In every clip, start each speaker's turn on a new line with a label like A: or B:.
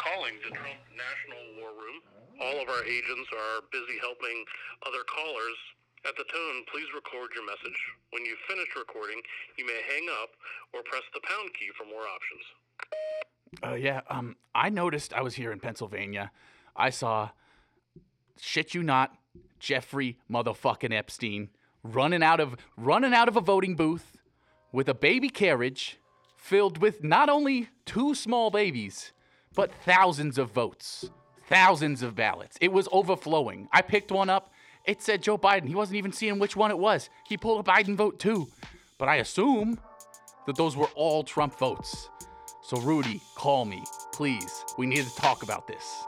A: calling the Trump National War Room. All of our agents are busy helping other callers. At the tone, please record your message. When you've finished recording, you may hang up or press the pound key for more options.
B: Uh, yeah, um, I noticed I was here in Pennsylvania. I saw, shit you not, Jeffrey motherfucking Epstein running out of running out of a voting booth with a baby carriage filled with not only two small babies, but thousands of votes, thousands of ballots. It was overflowing. I picked one up. It said Joe Biden. He wasn't even seeing which one it was. He pulled a Biden vote too. But I assume that those were all Trump votes. So, Rudy, call me, please. We need to talk about this.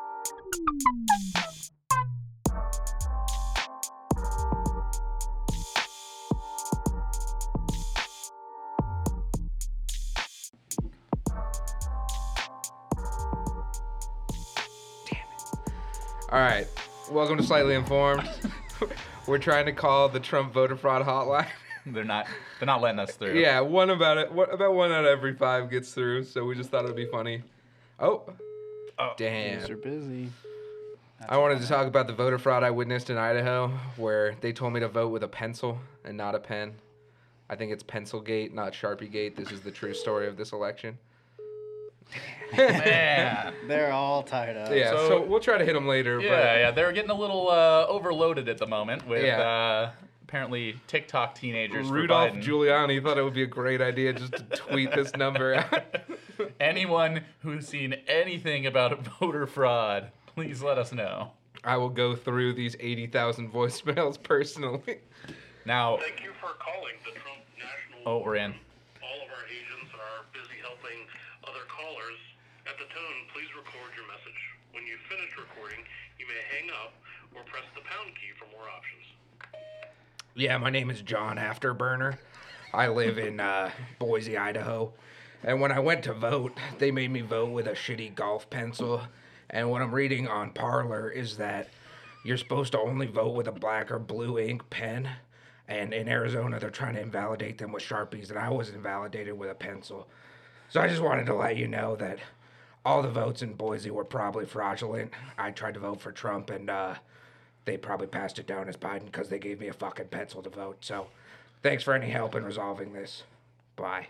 C: All right. Welcome to Slightly Informed. We're trying to call the Trump voter fraud hotline.
D: They're not. They're not letting us through.
C: yeah, one about it. What about one out of every five gets through? So we just thought it'd be funny. Oh, oh damn!
E: These are busy.
C: I wanted to talk about the voter fraud I witnessed in Idaho, where they told me to vote with a pencil and not a pen. I think it's Pencilgate, not Sharpiegate. This is the true story of this election.
D: Man.
E: They're all tied up.
C: Yeah, so,
D: So-
C: we'll try to hit them later.
D: Yeah, yeah. They're getting a little uh, overloaded at the moment with
C: Yeah.
D: uh, apparently TikTok teenagers.
C: but
D: for
C: Rudolph
D: Biden.
C: Giuliani thought it would be a great idea just to tweet this number out.
D: Anyone who's seen anything about voter fraud, please let us know.
C: I will go through these 80,000 voicemails personally.
D: Now,
A: Thank you for calling the Trump National
D: oh, we're in.
A: All of our agents are busy helping other callers. At the tone, please record your message. When you've finished recording, you may hang up or press the pound key for more options.
C: Yeah, my name is John Afterburner. I live in uh, Boise, Idaho. And when I went to vote, they made me vote with a shitty golf pencil. And what I'm reading on Parler is that you're supposed to only vote with a black or blue ink pen. And in Arizona, they're trying to invalidate them with Sharpies, and I was invalidated with a pencil. So I just wanted to let you know that all the votes in Boise were probably fraudulent. I tried to vote for Trump, and uh, they probably passed it down as Biden because they gave me a fucking pencil to vote. So, thanks for any help in resolving this. Bye.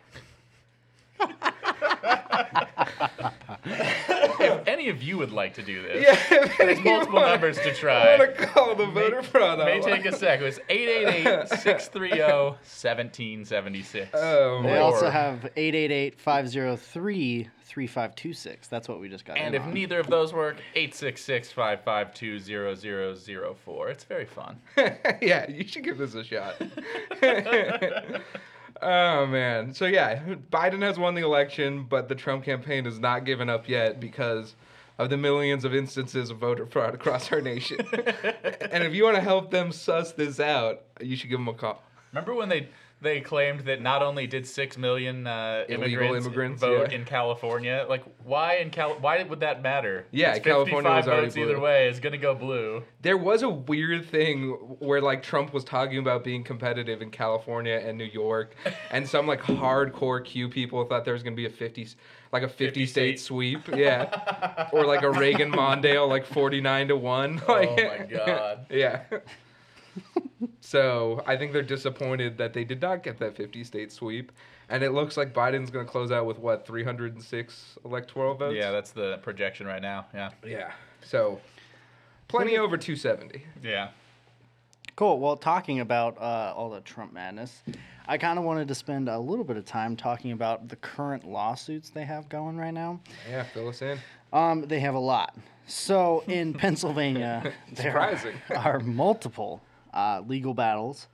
D: if any of you would like to do this,
C: yeah,
D: there's multiple want, numbers to try.
C: I want to call the voter may, fraud.
D: May take a sec. It's 888-630-1776.
C: Oh,
E: they also have 888-503 3526. That's what we just got.
D: And if
E: on.
D: neither of those work, eight six six five five two zero zero zero four. It's very fun.
C: yeah, you should give this a shot. oh, man. So, yeah, Biden has won the election, but the Trump campaign has not given up yet because of the millions of instances of voter fraud across our nation. and if you want to help them suss this out, you should give them a call.
D: Remember when they they claimed that not only did six million uh, immigrants,
C: immigrants,
D: vote
C: yeah.
D: in California? Like, why in Cal? Why would that matter?
C: Yeah,
D: It's
C: California
D: 55
C: was already
D: votes either way is gonna go blue.
C: There was a weird thing where like Trump was talking about being competitive in California and New York, and some like hardcore Q people thought there was gonna be a fifty, like a fifty,
D: 50
C: state
D: state.
C: sweep, yeah, or like a Reagan Mondale like forty nine to one.
D: Oh my god.
C: yeah. So I think they're disappointed that they did not get that fifty state sweep, and it looks like Biden's gonna close out with what three hundred and six electoral votes.
D: Yeah, that's the projection right now. Yeah.
C: yeah. So plenty over two seventy.
D: Yeah.
E: Cool. Well, talking about uh, all the Trump madness, I kind of wanted to spend a little bit of time talking about the current lawsuits they have going right now.
C: Yeah, fill us in.
E: Um, they have a lot. So in Pennsylvania, there are,
C: Surprising.
E: are multiple uh, legal battles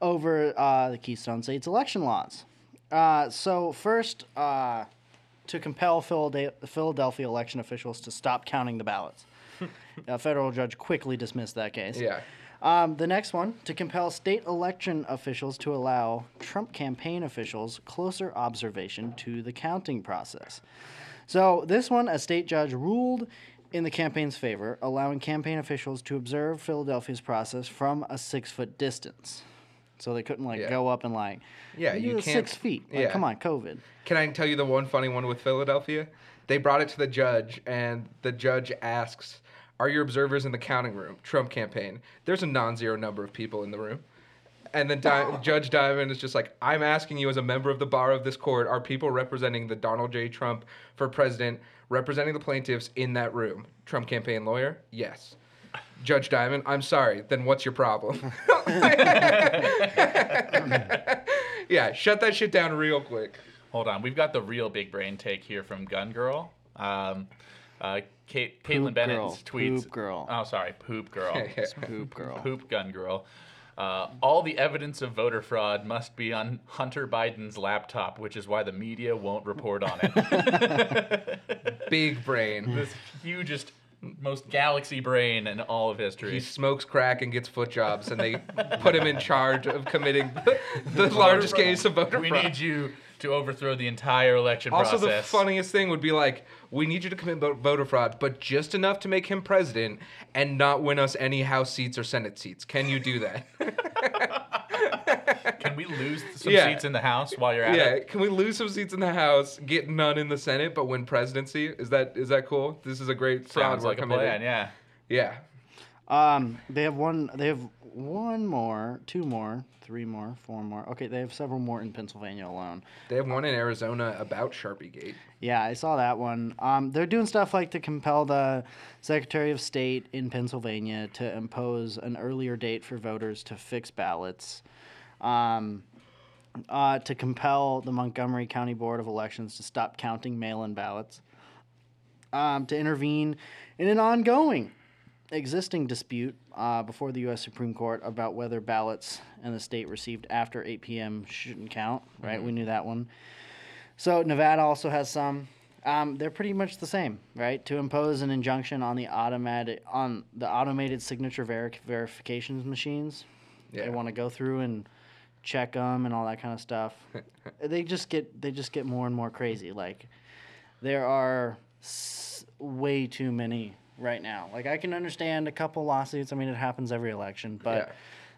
E: over uh, the Keystone State's election laws. Uh, so first, uh, to compel Philade- Philadelphia election officials to stop counting the ballots. a federal judge quickly dismissed that case.
C: Yeah.
E: Um, the next one to compel state election officials to allow Trump campaign officials closer observation to the counting process. So, this one, a state judge ruled in the campaign's favor, allowing campaign officials to observe Philadelphia's process from a six foot distance. So they couldn't like
C: Yeah.
E: go up and like
C: Yeah,
E: "You
C: can't-
E: six feet. Like,
C: yeah.
E: come on, COVID.
C: Can I tell you the one funny one with Philadelphia? They brought it to the judge, and the judge asks, "Are your observers in the counting room?" Trump campaign. There's a non-zero number of people in the room. And then Di- Judge Diamond is just like, I'm asking you as a member of the bar of this court, are people representing the Donald J. Trump for president, representing the plaintiffs in that room? Trump campaign lawyer? Yes. Judge Diamond, I'm sorry. Then what's your problem? yeah, shut that shit down real quick.
D: Hold on, we've got the real big brain take here from Gun Girl. Um, uh, Kate, Kaitlin
E: Poop
D: Bennett
E: girl,
D: tweets.
E: poop girl.
D: Oh, sorry, poop girl.
E: Poop girl.
D: poop gun girl. Uh, all the evidence of voter fraud must be on Hunter Biden's laptop, which is why the media won't report on it.
C: Big brain.
D: this hugest, most galaxy brain in all of history.
C: He smokes crack and gets foot jobs, and they put him in charge of committing the, largest case of voter
D: we
C: fraud.
D: We need you to overthrow the entire election
C: Also, the funniest thing would be like, we need you to commit voter fraud, but just enough to make him president and not win us any House seats or Senate seats. Can you do that?
D: Can we lose some
C: Yeah.
D: seats in the House while you're at
C: yeah.
D: it? Yeah.
C: Can we lose some seats in the House, get none in the Senate, but win presidency? Is that is that cool? This is a great fraud
D: Sounds
C: we're
D: like a
C: committing.
D: plan, yeah.
C: Yeah.
E: Um, they have one. They have one more, two more, three more, four more. Okay, they have several more in Pennsylvania alone.
C: They have one in Arizona about Sharpie Gate.
E: Yeah, I saw that one. Um, they're doing stuff like to compel the Secretary of State in Pennsylvania to impose an earlier date for voters to fix ballots. Um, uh, to compel the Montgomery County Board of Elections to stop counting mail-in ballots. Um, to intervene in an ongoing existing dispute uh, before the U.S. Supreme Court about whether ballots in the state received after 8 p.m. shouldn't count. Right, we knew that one. So Nevada also has some. Um, they're pretty much the same, right? To impose an injunction on the automatic on the automated signature veri- verifications machines. They want to go through and check them and all that kind of stuff. they just get they just get more and more crazy. Like there are s- way too many right now. Like I can understand a couple lawsuits. I mean, it happens every election, but
C: Yeah.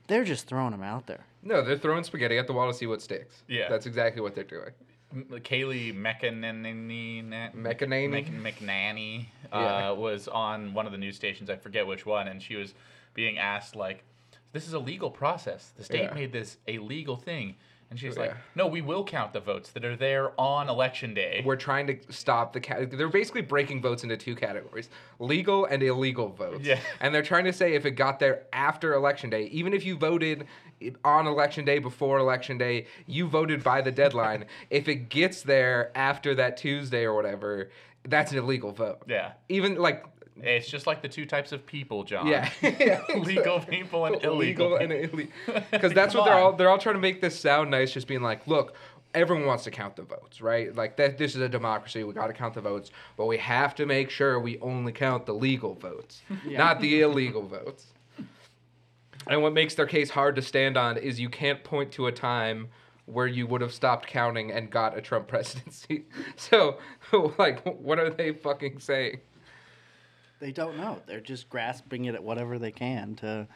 E: they're just throwing them out there.
C: No, they're throwing spaghetti at the wall to see what sticks.
D: Yeah.
C: That's exactly what they're doing.
D: M- Kayleigh McEnany,
C: McEnany?
D: McNanny uh,
C: Yeah.
D: was on one of the news stations. I forget which one, and she was being asked like, "This is a legal process. The state
C: Yeah.
D: made this a legal thing." And she's
C: Yeah.
D: like, "No, we will count the votes that are there on election day."
C: We're trying to stop the cat. They're basically breaking votes into two categories: legal and illegal votes.
D: Yeah.
C: And they're trying to say if it got there after election day, even if you voted on election day before election day, you voted by the deadline. if it gets there after that Tuesday or whatever, that's an illegal vote.
D: yeah,
C: Even like.
D: It's just like the two types of people, John.
C: Yeah, yeah,
D: legal people and illegal.
C: illegal and illegal. Because that's what they're all they're all trying to make this sound nice, just being like, look, everyone wants to count the votes, right? Like that this is a democracy, we gotta count the votes, but we have to make sure we only count the legal votes, not the illegal votes. And what makes their case hard to stand on is you can't point to a time where you would have stopped counting and got a Trump presidency. So, like, what are they fucking saying?
E: They don't know. They're just grasping it at whatever they can to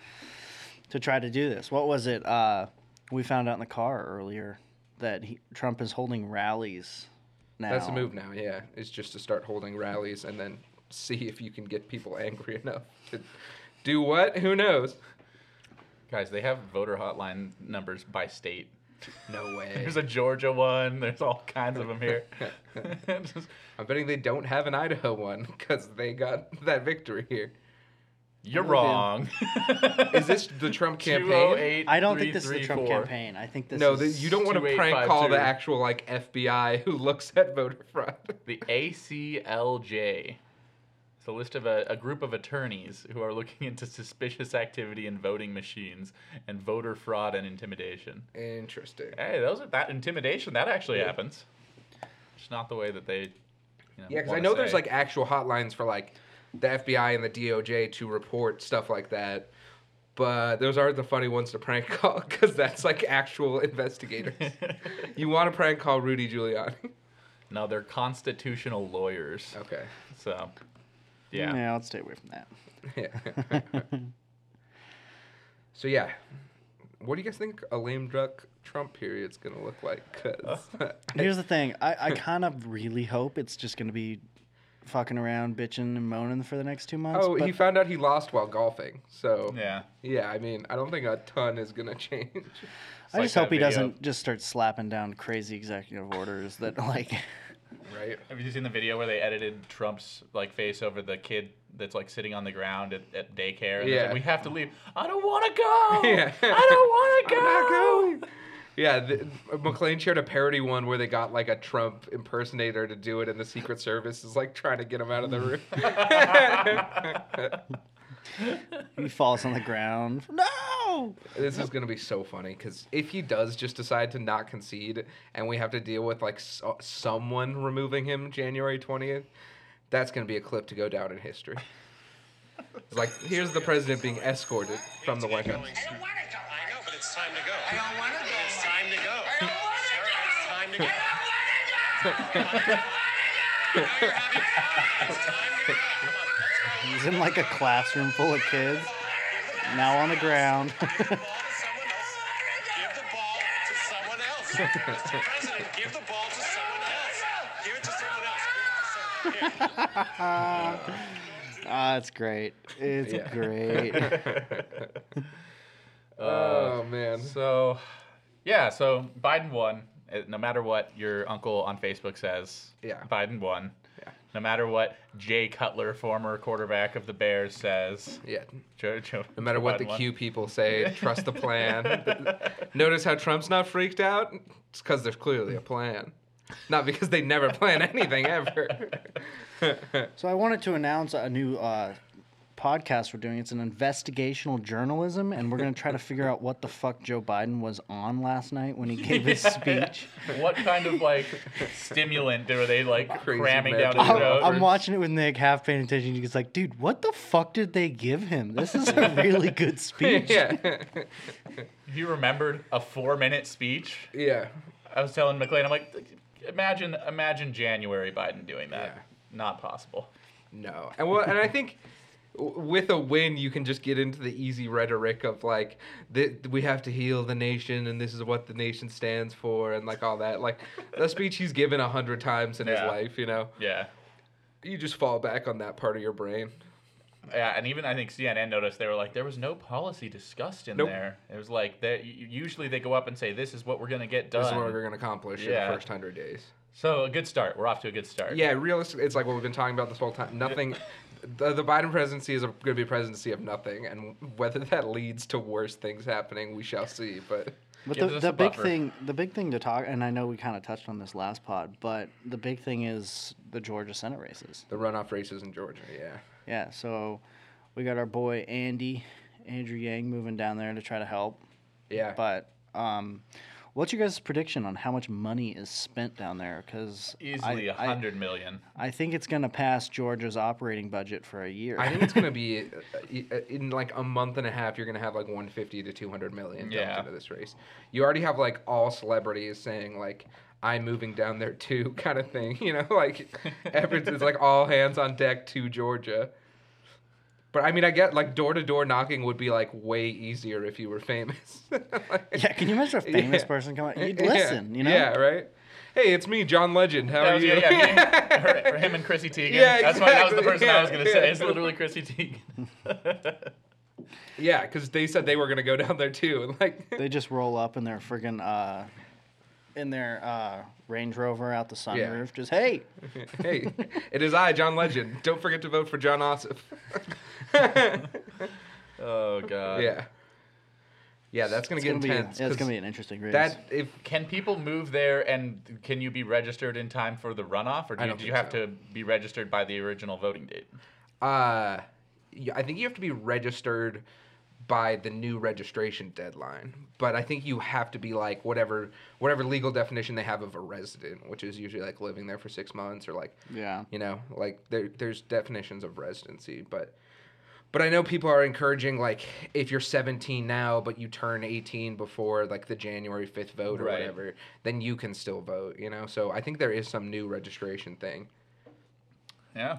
E: to try to do this. What was it? Uh, we found out in the car earlier that he, Trump is holding rallies now.
C: That's the move now, yeah. it's just to start holding rallies and then see if you can get people angry enough to do what? Who knows?
D: Guys, they have voter hotline numbers by state.
C: No way.
D: There's a Georgia one. There's all kinds of them here. Just-
C: I'm betting they don't have an Idaho one because they got that victory here.
D: You're
E: Well,
D: wrong.
C: Is this the Trump oh
D: campaign?
E: I don't think this is the Trump
D: 334.
E: campaign. I think this
C: No,
E: is
C: the, you don't want to prank call the actual like FBI who looks at voter fraud.
D: The ACLJ. It's a list of a, a group of attorneys who are looking into suspicious activity in voting machines and voter fraud and intimidation.
C: Interesting.
D: Hey, those are that intimidation that actually happens. It's not the way that they. You know,
C: Yeah, because I know there's like actual hotlines for like the FBI and the DOJ to report stuff like that. But those aren't the funny ones to prank call because that's like actual investigators. you want to prank call Rudy Giuliani?
D: No, they're constitutional lawyers.
C: okay.
D: So, yeah.
E: Yeah, let's stay away from that.
C: Yeah. so yeah, what do you guys think a lame duck Trump period's gonna look like? Cause
E: Here's the thing. I, I kind of really hope it's just going to be fucking around, bitching and moaning for the next two months.
C: Oh,
E: but
C: he found out he lost while golfing. So
D: Yeah.
C: yeah, I mean, I don't think a ton is gonna change.
E: I
D: like
E: just hope he
D: video.
E: doesn't just start slapping down crazy executive orders that like.
C: Right?
D: Have you seen the video where they edited Trump's like face over the kid that's like sitting on the ground at, at daycare? And yeah. Like, we have to leave. I don't want to go.
C: Yeah.
D: I don't want to go.
C: I'm not going. Yeah, the, McLean shared a parody one where they got like a Trump impersonator to do it, and the Secret Service is like trying to get him out of the room.
E: he falls on the ground. No.
C: this is gonna be so funny because if he does just decide to not concede, and we have to deal with like so, someone removing him January twentieth, that's gonna be a clip to go down in history. It's like here's the president being escorted from the White House.
F: I don't want to go. I know, but it's time to go. I don't want to go. It's time to go. I don't want to go. It's time to go. I don't want to go. Now you're having fun. It's time to go. Come on, let's go.
E: He's in like a classroom full of kids. Now on the ground.
F: Give the ball to someone else. Give the ball to someone else. Give the ball to someone else. Give it to someone else. Give it to someone. Here.
E: Ah, it's great. It's
C: Yeah.
E: great.
C: oh man.
D: So, yeah. So Biden won. Uh, No matter what your uncle on Facebook says,
C: Yeah.
D: Biden won.
C: Yeah.
D: No matter what Jay Cutler, former quarterback of the Bears, says,
C: Yeah.
D: Joe, Joe,
C: No matter
D: Joe
C: what the
D: Biden won.
C: Q people say, trust the plan. Notice how Trump's not freaked out? It's because there's clearly a plan. Not because they never plan anything ever.
E: so I wanted to announce a new uh, podcast we're doing. It's an investigational journalism, and we're gonna try to figure out what the fuck Joe Biden was on last night when he gave his speech.
D: What kind of like stimulant were they like
C: Crazy
D: cramming down his
E: I'm,
D: throat?
E: I'm watching it with Nick, half paying attention. He's like, "Dude, what the fuck did they give him? This is a really good speech."
C: yeah.
D: You remembered a four-minute speech?
C: yeah.
D: I was telling McLean, I'm like, imagine, imagine January Biden doing that.
C: Yeah.
D: Not possible.
C: No. And well, and I think w- with a win, you can just get into the easy rhetoric of like, that we have to heal the nation, and this is what the nation stands for, and like all that. Like the speech he's given a hundred times in his life, you know.
D: Yeah.
C: You just fall back on that part of your brain.
D: Yeah, and even I think CNN noticed they were like, there was no policy discussed in
C: Nope.
D: there. It was like they usually they go up and say, this is what we're gonna get done.
C: This is what we're gonna accomplish in the first hundred days.
D: So a good start. We're off to a good start.
C: Yeah, realistically, it's like what we've been talking about this whole time. Nothing. The, the Biden presidency is going to be a presidency of nothing, and whether that leads to worse things happening, we shall see. But
E: But the, the big
D: buffer.
E: thing, the big thing to talk, and I know we kind of touched on this last pod, but the big thing is the Georgia Senate races.
C: the runoff races in Georgia, yeah,
E: Yeah, so we got our boy Andy, Andrew Yang, moving down there to try to help.
C: yeah.
E: But um, what's your guys' prediction on how much money is spent down there? Because
D: Easily a
E: I,
D: hundred million.
E: I think it's gonna pass Georgia's operating budget for a year.
C: I think it's going to be uh, in like a month and a half. You're going to have like 150 to 200 million dumped
D: Yeah.
C: into this race. You already have like all celebrities saying like. I'm moving down there too, kind of thing. You know, like every, it's like all hands on deck to Georgia. But I mean, I get like door to door knocking would be like way easier if you were famous. Like-
E: yeah, can you imagine a famous
C: Yeah.
E: person coming? You'd
C: Yeah.
E: listen, you know?
C: Yeah, right. Hey, it's me, John Legend. How
D: That
C: are
D: was-
C: you?
D: yeah, yeah, me- her- for him and Chrissy Teigen.
C: Yeah,
D: That's why that was the
C: exactly.
D: person I was gonna say. It's literally Chrissy Teigen.
C: yeah, because they said they were gonna go down there too, and like,
E: They just roll up in their friggin' uh, in their uh, Range Rover out the sunroof. Just hey,
C: hey, it is I, John Legend. Don't forget to vote for Jon Ossoff.
D: oh god.
C: yeah, yeah, that's gonna
E: it's
C: get
E: gonna be a-
C: intense.
E: yeah, it's
C: 'cause
E: gonna be an interesting race.
C: that if
D: Can people move there and can you be registered in time for the runoff, or do
C: I
D: you,
C: don't
D: do you have
C: so.
D: to be registered by the original voting date?
C: Uh, yeah, I think you have to be registered by the new registration deadline. But I think you have to be like whatever whatever legal definition they have of a resident, which is usually like living there for six months or like
E: yeah.
C: you know like there there's definitions of residency, but. But I know people are encouraging like if you're 17 now, but you turn 18 before like the January 5th vote or
D: Right.
C: whatever, then you can still vote. You know, so I think there is some new registration thing.
D: Yeah.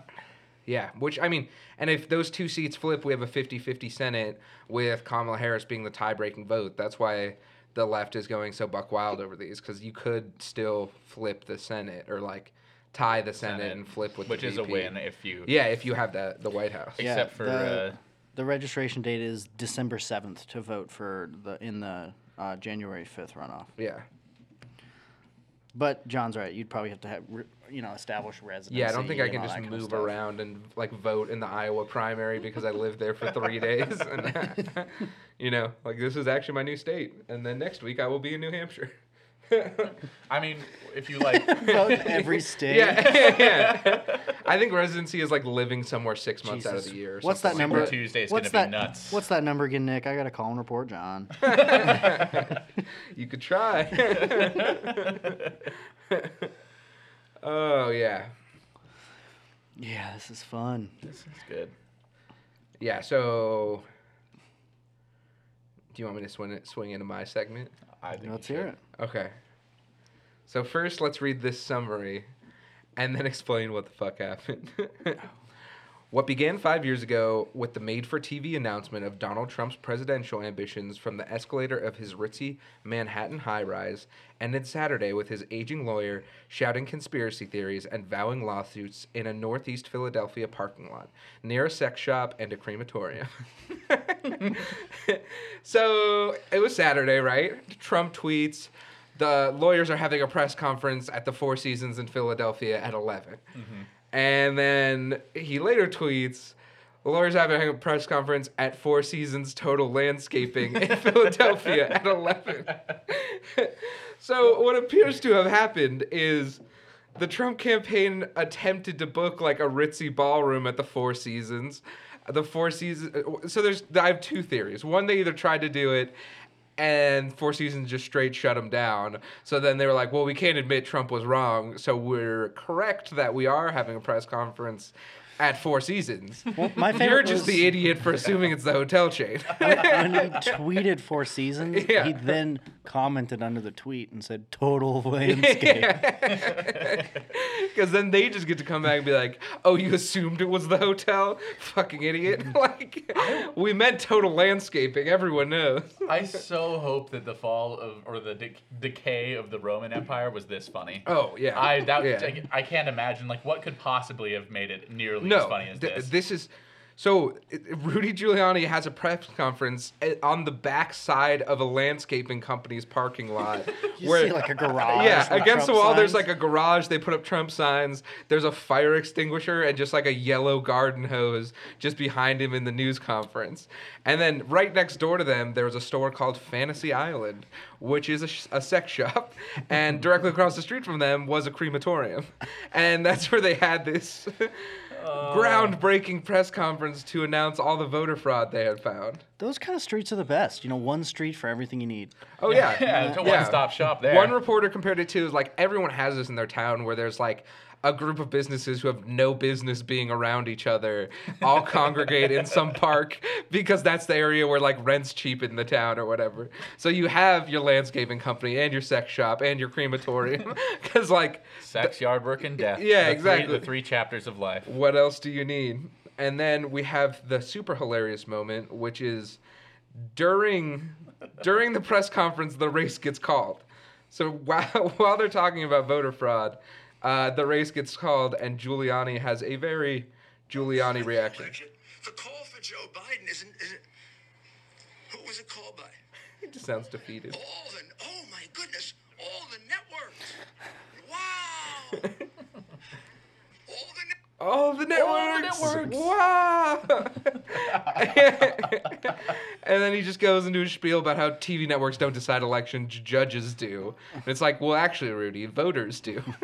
C: Yeah, which I mean, and if those two seats flip, we have a 50-50 Senate with Kamala Harris being the tie-breaking vote. That's why the left is going so buck wild over these because you could still flip the Senate or like tie the Senate,
D: Senate,
C: and flip with
D: which
C: the
D: is a win if you.
C: Yeah, if you have the the White House.
E: Yeah,
D: Except for
E: the-
D: uh,
E: The registration date is December seventh to vote for the in the uh, January fifth runoff.
C: Yeah.
E: But John's right. You'd probably have to have re- you know establish residency.
C: Yeah, I don't think I can just
E: that kind of
C: move around and like vote in the Iowa primary because I lived there for three days. And, you know, like this is actually my new state, and then next week I will be in New Hampshire.
D: I mean, if you like,
E: Vote in every state.
C: yeah, yeah. I think residency is like living somewhere six months out of the year.
E: What's that
C: something
E: number?
C: like
D: Tuesday's
E: what's
D: gonna be
E: that,
D: nuts.
E: What's that number again, Nick? I gotta call and report John.
C: You could try. Oh yeah,
E: yeah, this is fun.
D: this is good.
C: yeah. So, do you want me to swing it, swing into my segment?
D: I think
E: Let's hear it.
C: Okay. So first, let's read this summary, and then explain what the fuck happened. what began five years ago with the made-for-TV announcement of Donald Trump's presidential ambitions from the escalator of his ritzy Manhattan high-rise ended Saturday with his aging lawyer shouting conspiracy theories and vowing lawsuits in a northeast Philadelphia parking lot near a sex shop and a crematorium. so it was Saturday, right? Trump tweets. The lawyers are having a press conference at the Four Seasons in Philadelphia at 11. Mm-hmm. And then he later tweets, the lawyers having a press conference at Four Seasons Total Landscaping in Philadelphia at 11. so what appears to have happened is the Trump campaign attempted to book like a ritzy ballroom at the Four Seasons. The Four Seasons. So there's I have two theories. One, they either tried to do it, and Four Seasons just straight shut them down. So then they were like, "Well, we can't admit Trump was wrong, so we're correct that we are having a press conference." At Four Seasons,
E: Well, my
C: you're just
E: was
C: the idiot for assuming it's the hotel chain.
E: when he tweeted Four Seasons.
C: Yeah.
E: He then commented under the tweet and said "total landscape."
C: Because then they just get to come back and be like, "Oh, you assumed it was the hotel, fucking idiot!" Mm-hmm. like, we meant total landscaping. Everyone knows.
D: I so hope that the fall of or the dec decay of the Roman Empire was this funny.
C: Oh yeah.
D: I that
C: yeah.
D: I, I can't imagine like what could possibly have made it nearly
C: no,
D: as funny as
C: th-
D: this.
C: is so. Rudy Giuliani has a press conference eh, on the back side of a landscaping company's parking lot.
E: You see like a garage.
C: yeah, against the
E: Trump
C: wall, there's like a garage. They put up Trump signs. There's a fire extinguisher and just like a yellow garden hose just behind him in the news conference. And then right next door to them, there was a store called Fantasy Island, which is a, sh- a sex shop. And directly across the street from them was a crematorium. And that's where they had this Oh. groundbreaking press conference to announce all the voter fraud they had found.
E: Those kind of streets are the best. You know, one street for everything you need.
C: Oh, yeah.
D: yeah, it's a one-stop shop there.
C: One reporter compared it to is like everyone has this in their town where there's like a group of businesses who have no business being around each other all congregate in some park because that's the area where like rent's cheap in the town or whatever. So you have your landscaping company and your sex shop and your crematorium because like
D: Sex, yard work, and death.
C: Yeah,
D: The three-
C: exactly.
D: the three chapters of life.
C: what else do you need? And then we have the super hilarious moment, which is during during the press conference, the race gets called. So while while they're talking about voter fraud, uh, the race gets called, and Giuliani has a very Giuliani reaction.
G: Election. The call for Joe Biden isn't. isn't who was it called by?
C: He just sounds defeated.
G: All the. Oh my goodness! All the networks. Wow. all the. Ne-
C: All the networks.
D: networks.
C: Wow. and then he just goes into a spiel about how TV networks don't decide elections, judges do. And it's like, well, actually, Rudy, voters do.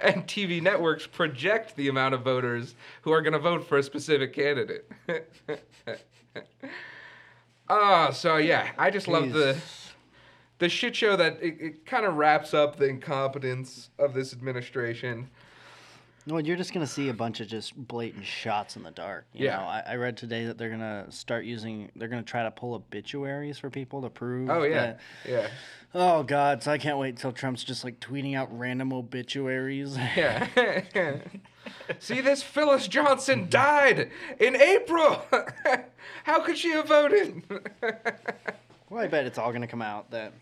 C: and TV networks project the amount of voters who are going to vote for a specific candidate. Ah, so yeah, I just love the the shit show that it, it kind of wraps up the incompetence of this administration.
E: Well, you're just gonna see a bunch of just blatant shots in the dark. You
C: Yeah.
E: know, I, I read today that they're gonna start using. They're gonna try to pull obituaries for people to prove.
C: Oh yeah,
E: that-
C: yeah,
E: oh God! So I can't wait until Trump's just like tweeting out random obituaries.
C: yeah. See, this Phyllis Johnson mm-hmm. died in April. How could she have voted?
E: well, I bet it's all gonna come out that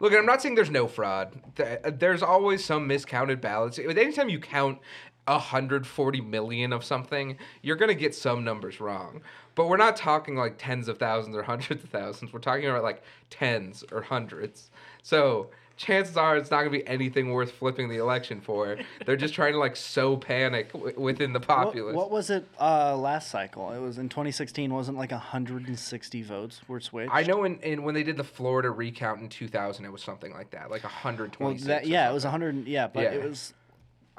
C: Look, I'm not saying there's no fraud. Uh, there's always some miscounted ballots. Anytime you count 140 million of something, you're gonna get some numbers wrong. But we're not talking like tens of thousands or hundreds of thousands. We're talking about like tens or hundreds. So chances are it's not gonna be anything worth flipping the election for. They're just trying to like sow panic w- within the populace.
E: what was it uh, last cycle? It was in 2016. Wasn't like 160 votes were switched.
C: I know in, in when they did the Florida recount in 2000, it was something like that, like 126.
E: Well, that, yeah, it was
C: something.
E: 100. Yeah, but
C: Yeah.
E: it was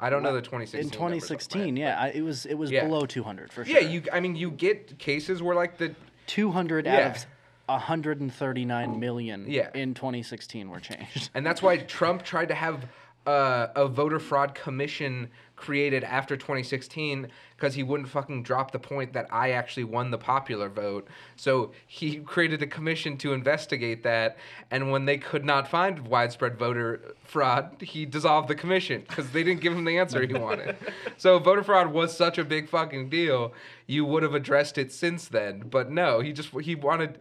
C: I don't know the 2016.
E: in
C: numbers off my
E: 2016.
C: head,
E: Yeah, I, it was it was
C: Yeah.
E: below 200 for sure.
C: Yeah, you. I mean, you get cases where like the
E: 200 out of 139 million
C: Yeah.
E: in 2016 were changed.
C: And that's why Trump tried to have uh, a voter fraud commission created after 2016 because he wouldn't fucking drop the point that I actually won the popular vote. So he created a commission to investigate that. And when they could not find widespread voter fraud, he dissolved the commission because they didn't give him the answer he wanted. so voter fraud was such a big fucking deal. You would have addressed it since then. But no, he just he wanted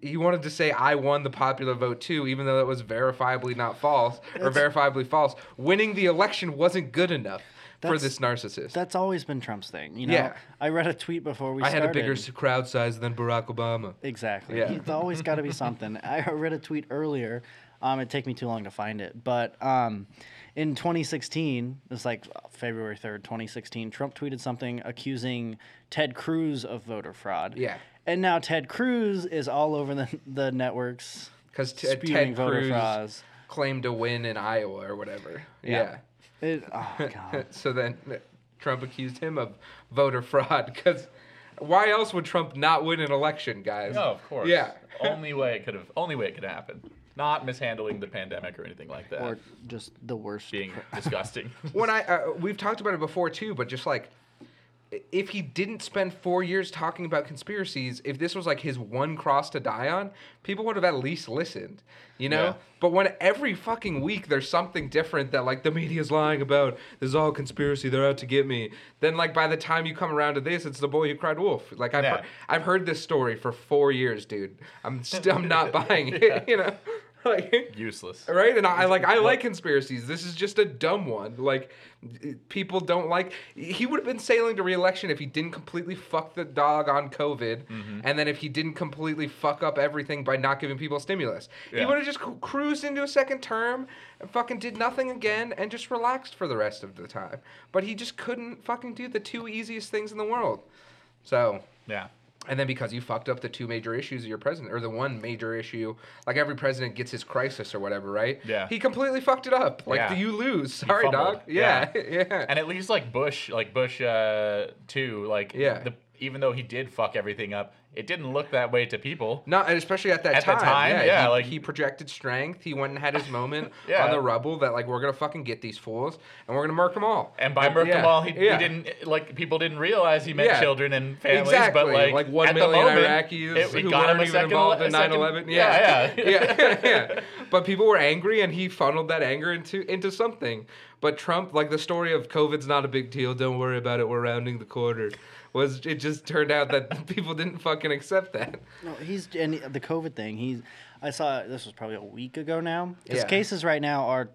C: he wanted to say I won the popular vote too, even though that was verifiably not false or verifiably false. Winning the election wasn't good enough for this narcissist.
E: That's always been Trump's thing. You know,
C: Yeah.
E: I read a tweet before we
C: I had a bigger crowd size than Barack Obama.
E: Exactly.
C: Yeah.
E: It's always got to be something. I read a tweet earlier. Um, it'd take me too long to find it, but um, in 2016, it's like February 3rd, 2016. Trump tweeted something accusing Ted Cruz of voter fraud.
C: Yeah.
E: And now Ted Cruz is all over the the networks
C: Because t- Ted
E: voter
C: Cruz
E: frauds.
C: claimed to win in Iowa or whatever. Yeah.
E: It, oh god.
C: so then uh, Trump accused him of voter fraud because why else would Trump not win an election, guys?
D: No, of course.
C: Yeah.
D: only way it could have. Only way it could happen. Not mishandling the pandemic or anything like that.
E: or just the worst.
D: being disgusting.
C: when I uh, we've talked about it before too, but just like i- if he didn't spend four years talking about conspiracies, if this was like his one cross to die on, people would have at least listened, you know.
D: Yeah.
C: But when every fucking week there's something different that like the media's lying about, this is all conspiracy, they're out to get me. Then like by the time you come around to this, it's the boy who cried wolf. Like I've
D: Yeah.
C: heard, I've heard this story for four years, dude. I'm still I'm not buying it, you know. Like
D: Useless.
C: right? And I like i like conspiracies. This is just a dumb one. Like people don't like he would have been sailing to re-election if he didn't completely fuck the dog on covid
D: Mm-hmm.
C: and then if he didn't completely fuck up everything by not giving people stimulus. He would have just cru- cruised into a second term and fucking did nothing again and just relaxed for the rest of the time. But he just couldn't fucking do the two easiest things in the world. So
D: Yeah.
C: And then because you fucked up the two major issues of your president, or the one major issue, like every president gets his crisis or whatever, right?
D: Yeah.
C: He completely fucked it up. Like,
D: Yeah.
C: do you lose? Sorry, dog. Yeah, yeah.
D: And at least like Bush, like Bush uh, too, like
C: Yeah.
D: the, even though he did fuck everything up, it didn't look that way to people.
C: Not, and especially at that
D: At the
C: time.
D: time, yeah,
C: he,
D: like-
C: he projected strength. He went and had his moment
D: Yeah.
C: on the rubble that like we're gonna fucking get these fools and we're gonna murk them all.
D: And by murk
C: yeah,
D: all, he,
C: yeah.
D: he didn't like people didn't realize he meant
C: Yeah.
D: children and families,
C: exactly.
D: but like,
C: like one
D: at
C: million
D: the moment,
C: Iraqis
D: it,
C: who
D: got
C: weren't
D: a
C: even
D: second,
C: involved in
D: second-
C: 9/11.
D: Yeah, yeah,
C: yeah, yeah. But people were angry, and he funneled that anger into into something. But Trump, like the story of COVID's not a big deal. Don't worry about it. We're rounding the corner. Was it just turned out that people didn't fucking accept that?
E: No, he's and the COVID thing. He's. I saw this was probably a week ago now. His
C: Yeah.
E: cases right now are.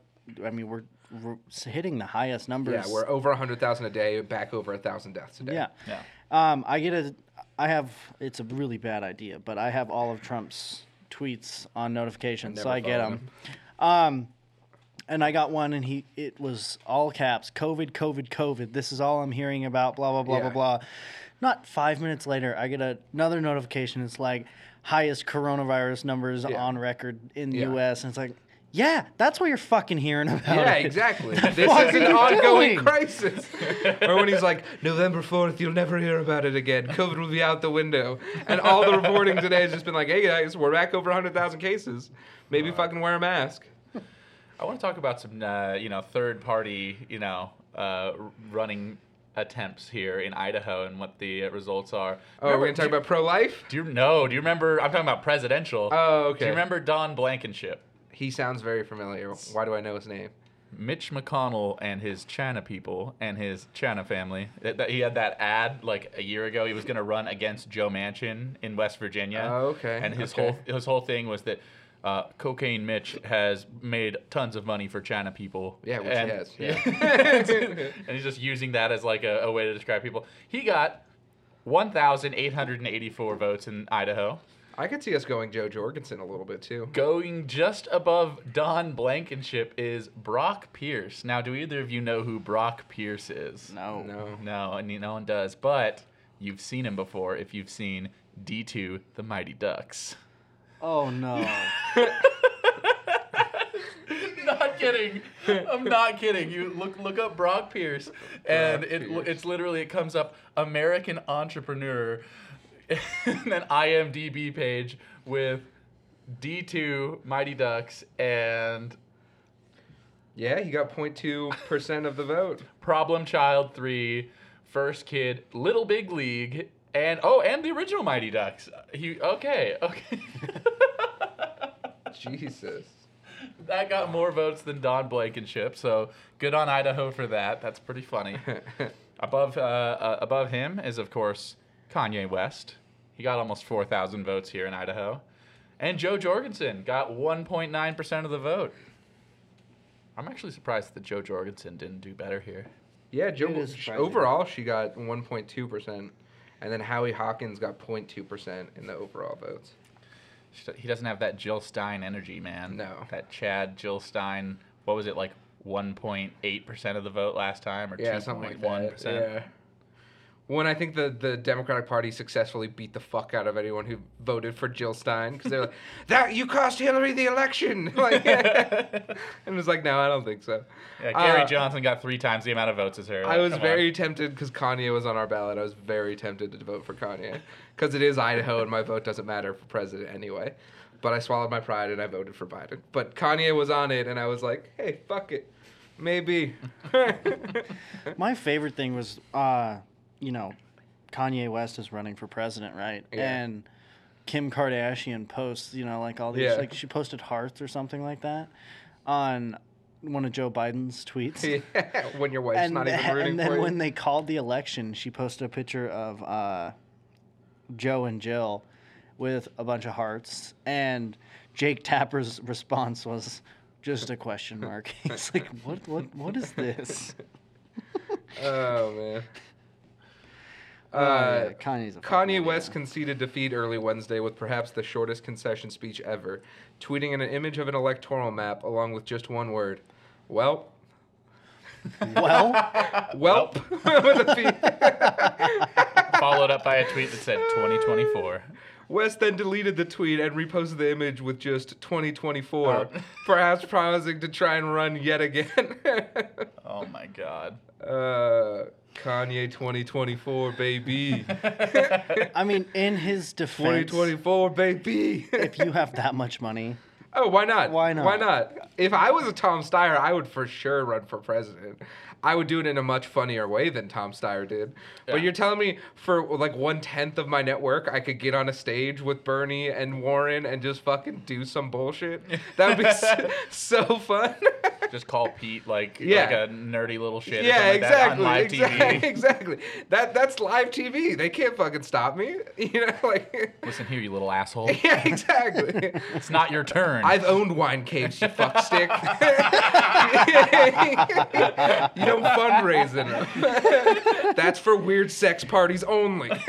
E: I mean, we're, we're hitting the highest numbers.
C: Yeah, we're over hundred thousand a day, back over a thousand deaths a day.
E: Yeah.
D: Yeah.
E: Um, I get a. I have. It's a really bad idea, but I have all of Trump's tweets on notifications, so I get
C: follow
E: them. Um, and I got one, and he it was all caps: COVID, COVID, COVID. This is all I'm hearing about. Blah blah blah
C: Yeah.
E: blah blah. Not five minutes later, I get a, another notification. It's like highest coronavirus numbers
C: Yeah.
E: on record in the
C: Yeah.
E: U.S. And it's like, yeah, that's what you're fucking hearing about.
C: Yeah,
E: it.
C: exactly. this is an ongoing
E: doing?
C: crisis. or when he's like, November 4th, you'll never hear about it again. COVID will be out the window. And all the reporting today has just been like, hey guys, we're back over 100,000 cases. Maybe fucking wear a mask.
D: I want to talk about some, uh, you know, third party, you know, uh, running attempts here in Idaho and what the uh, results are.
C: Oh, we're
D: Remember-
C: to talk about pro life?
D: Do you know? Do you remember? I'm talking about presidential.
C: Oh, okay.
D: Do you remember Don Blankenship?
C: He sounds very familiar. Why do I know his name?
D: Mitch McConnell and his China people and his China family. That, that- he had that ad like a year ago. He was going to run against Joe Manchin in West Virginia.
C: Oh, okay,
D: And his
C: okay.
D: whole his whole thing was that uh, Cocaine Mitch has made tons of money for China people.
C: Yeah, which
D: and,
C: he has, yeah.
D: and he's just using that as like a, a way to describe people. He got 1,884 votes in Idaho,
C: I could see us going Jo Jorgensen a little bit too.
D: going just above Don Blankenship is Brock Pierce. Now, do either of you know who Brock Pierce is?
E: No.
C: No.
D: No, and no one does. But you've seen him before if you've seen D2, The Mighty Ducks.
E: Oh no.
D: not kidding. I'm not kidding. You look look up Brock Pierce, and
C: Brock
D: it
C: Pierce.
D: it's literally it comes up American entrepreneur, and then IMDb page with D2 Mighty Ducks and
C: Yeah, he got 0.2 percent of the vote.
D: Problem Child 3, First Kid, Little Big League, and oh, and the original Mighty Ducks. He okay, okay.
C: Jesus.
D: that got more votes than Don Blankenship, so good on Idaho for that. That's pretty funny. above uh, uh, above him is of course Kanye West. He got almost 4,000 votes here in Idaho. And Jo Jorgensen got 1.9% of the vote. I'm actually surprised that Jo Jorgensen didn't do better here.
C: Yeah, Joe.
E: It is
C: sh- Overall, she got 1.2 percent, and then Howie Hawkins got 0.2 percent in the overall votes.
D: He doesn't have that Jill Stein energy, man.
C: No.
D: That Chad Jill Stein, what was it, like 1.8% of the vote last time? Or
C: Yeah, something like that. Yeah. When I think the, the Democratic Party successfully beat the fuck out of anyone who voted for Jill Stein because they're like, "That you cost Hillary the election," like, and it's like, no, I don't think so.
D: Yeah, Gary
C: Uh,
D: Johnson got three times the amount of votes as her.
C: I was very
D: on.
C: tempted because Kanye was on our ballot. I was very tempted to vote for Kanye because it is Idaho and my vote doesn't matter for president anyway. But I swallowed my pride and I voted for Biden. But Kanye was on it and I was like, hey, fuck it. Maybe.
E: My favorite thing was, uh, you know, Kanye West is running for president, right?
C: Yeah.
E: And Kim Kardashian posts, you know, like all these,
C: Yeah.
E: like she posted hearts or something like that on one of Joe Biden's tweets.
C: yeah, when your wife's
E: and,
C: not even rooting
E: and then
C: for
E: when they called the election, she posted a picture of uh, Joe and Jill with a bunch of hearts, and Jake Tapper's response was just a question mark. He's like, "What? What? What is this?"
C: Oh, man.
E: Oh,
C: Uh,
E: yeah, Kanye's a
C: Kanye
E: idiot.
C: West conceded defeat early Wednesday with perhaps the shortest concession speech ever, tweeting an image of an electoral map along with just one word. Well,
E: Well,
C: welp, with a P.
D: Followed up by a tweet that said 2024.
C: West then deleted the tweet and reposted the image with just 2024,
D: Oh.
C: perhaps promising to try and run yet again.
D: Oh my god.
C: Uh, Kanye 2024, baby.
E: I mean, in his defense,
C: 2024, baby.
E: if you have that much money,
C: Oh, why not?
E: Why not?
C: Why not? If I was a Tom Steyer, I would for sure run for president. I would do it in a much funnier way than Tom Steyer did. But you're telling me for like one tenth of my network, I could get on a stage with Bernie and Warren and just fucking do some bullshit? That would be so, so fun.
D: Just call Pete like,
C: Yeah.
D: like a nerdy little shit
C: yeah,
D: like
C: exactly.
D: live
C: exactly.
D: TV.
C: Exactly. That that's live TV. They can't fucking stop me. You know, like.
D: Listen here, you little asshole.
C: Yeah, exactly.
D: It's not your turn.
C: I've owned wine caves, you fuck stick. You don't fundraise. That's for weird sex parties only.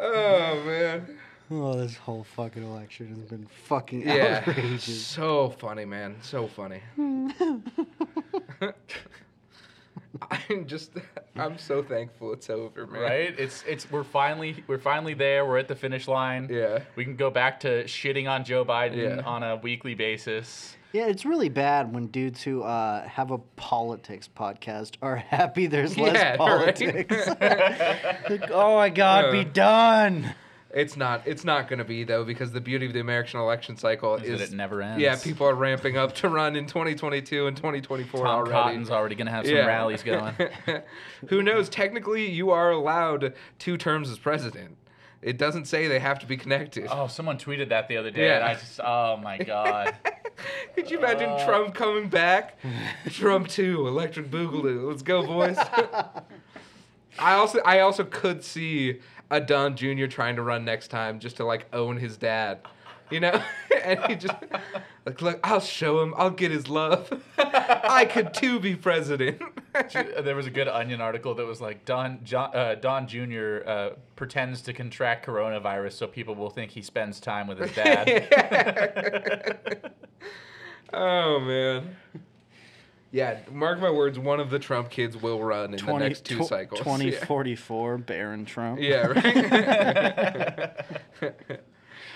C: oh man.
E: oh, this whole fucking election has been fucking
C: Yeah.
E: outrageous.
C: So funny, man. So funny. I'm just I'm so thankful it's over, man.
D: right? It's it's we're finally we're finally there. We're at the finish line.
C: Yeah.
D: We can go back to shitting on Joe Biden
C: Yeah.
D: on a weekly basis.
E: Yeah, it's really bad when dudes who uh, have a politics podcast are happy there's less
C: Yeah, right.
E: politics. like, oh my God, be
C: Yeah.
E: done.
C: It's not. It's not going to be though, because the beauty of the American election cycle
D: Is
C: is,
D: that it never ends.
C: Yeah, people are ramping up to run in 2022 and 2024
D: Tom
C: already.
D: Cotton's already gonna have some
C: Yeah.
D: rallies going.
C: Who knows? Technically, you are allowed two terms as president. It doesn't say they have to be connected.
D: Oh, someone tweeted that the other day, and
C: Yeah.
D: I just, oh my god.
C: Could you imagine
D: Uh.
C: Trump coming back? Trump 2, Electric Boogaloo. Let's go, boys. I also I also could see a Don Jr. trying to run next time just to like own his dad. You know? and he just like look, I'll show him. I'll get his love. I could too be president.
D: there was a good Onion article that was like Don John, uh, Don Jr. Uh, pretends to contract coronavirus so people will think he spends time with his dad.
C: oh man. Yeah, mark my words, one of the Trump kids will run in
E: 20,
C: the next two
E: tw-
C: cycles.
E: 2044, Barron Trump.
C: Yeah, right.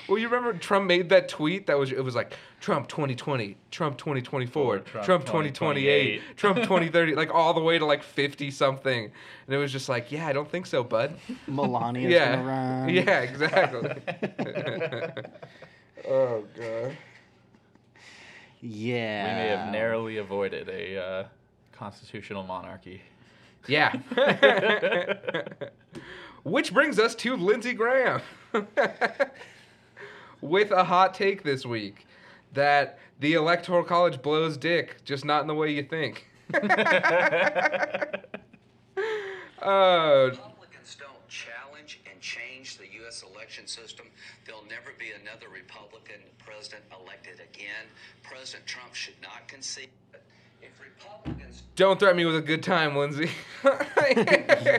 C: Well, you remember Trump made that tweet that was it was like Trump 2020, Trump 2024, Trump,
D: Trump
C: 2028,
D: 2028.
C: Trump 2030, like all the way to like 50 something. And it was just like, yeah, I don't think so, bud.
E: Melania's
C: yeah.
E: gonna run.
C: Yeah, exactly. oh god.
E: Yeah.
D: we may have narrowly avoided a uh, constitutional monarchy.
C: Yeah. Which brings us to Lindsey Graham with a hot take this week that the Electoral College blows dick, just not in the way you think. uh,
H: Republicans don't challenge and change the U.S. election system, there'll never be another Republican president elected again. President Trump should not concede.
C: Don't threaten me with a good time, Lindsey.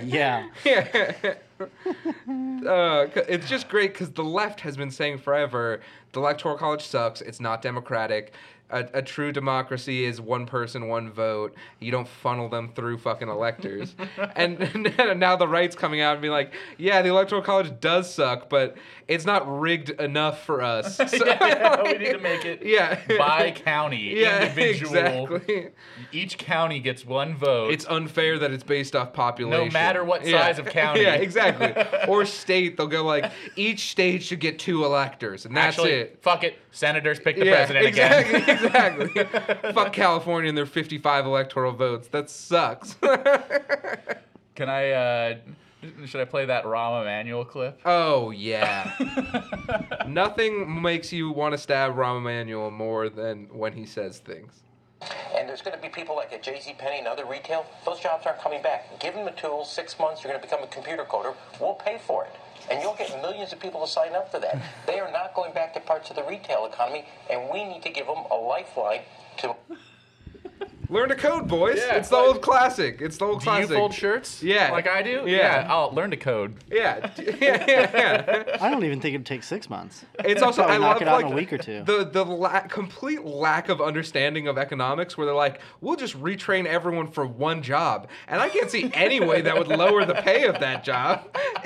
E: Yeah.
C: yeah. uh, it's just great because the left has been saying forever the electoral college sucks. It's not democratic. A, a true democracy is one person, one vote. You don't funnel them through fucking electors. and, now the right's coming out and being like, yeah, the electoral college does suck, but it's not rigged enough for us. So,
D: Yeah, we need to make it
C: yeah.
D: by county,
C: yeah,
D: individual.
C: exactly.
D: Each county gets one vote.
C: It's unfair that it's based off population.
D: No matter what
C: Yeah.
D: size of county.
C: yeah, exactly. or state, they'll go like each state should get two electors, and that's
D: Actually,
C: it.
D: fuck it. Senators pick the
C: yeah,
D: president
C: exactly,
D: again.
C: Exactly. Fuck California and their 55 electoral votes. That sucks.
D: Can I? Uh, should I play that Rahm Emanuel clip?
C: oh yeah. Nothing makes you want to stab Rahm Emanuel more than when he says things.
I: And there's going to be people like at J.C. Penney and other retail. Those jobs aren't coming back. Give them the tools. Six months, you're going to become a computer coder. We'll pay for it, and you'll get millions of people to sign up for that. They are not going back to parts of the retail economy, and we need to give them a lifeline to.
C: Learn to code, boys.
D: Yeah,
C: it's the
D: like-
C: old classic. It's the old
D: Do
C: classic.
D: you fold shirts?
C: Yeah.
D: Like I do?
C: Yeah.
D: I'll learn to code.
C: Yeah. yeah, yeah, yeah.
E: I don't even think it'd take six months.
C: It's also I
E: knock
C: love
E: it out
C: like
E: in a week or two.
C: the the la- complete lack of understanding of economics, where they're like, we'll just retrain everyone for one job, and I can't see any way that would lower the pay of that job.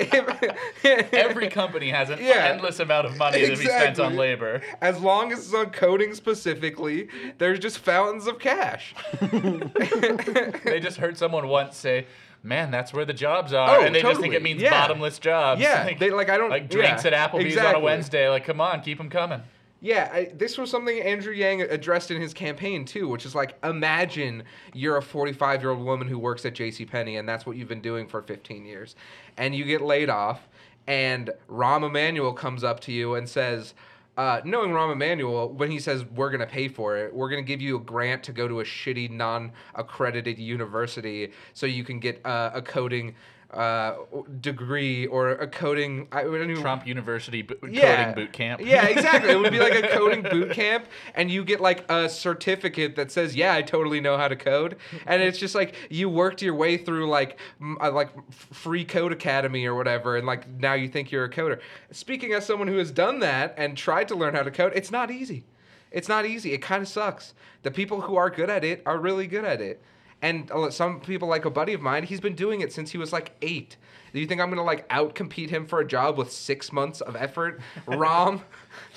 D: Every company has an
C: Yeah.
D: endless amount of money to be spent on labor.
C: as long as it's on coding specifically, there's just fountains of cash.
D: They just heard someone once say, "Man, that's where the jobs are,"
C: Oh,
D: and they just think it means
C: Yeah.
D: bottomless jobs.
C: Yeah,
D: like,
C: they- like, I don't-
D: like drinks
C: yeah,
D: at Applebee's on a. Wednesday. Like, come on, keep them coming.
C: Yeah, I, this was something Andrew Yang addressed in his campaign too, which is like, imagine you're a 45 year old woman who works at J.C. Penney, and that's what you've been doing for 15 years, and you get laid off, and Rahm Emanuel comes up to you and says. Uh, knowing Rahm Emanuel, when he says we're gonna pay for it, we're gonna give you a grant to go to a shitty non-accredited university so you can get uh, a coding uh, degree or a coding. I don't even,
D: Trump University bo-
C: yeah.
D: coding boot camp.
C: Yeah, exactly. It would be like a coding boot camp, and you get like a certificate that says, "Yeah, I totally know how to code." And it's just like you worked your way through like m- uh, like free code academy or whatever, and like now you think you're a coder. Speaking as someone who has done that and tried to learn how to code, it's not easy. It's not easy. It kind of sucks. The people who are good at it are really good at it. And some people, like a buddy of mine, he's been doing it since he was like eight. Do you think I'm gonna like outcompete him for a job with six months of effort, Rahm?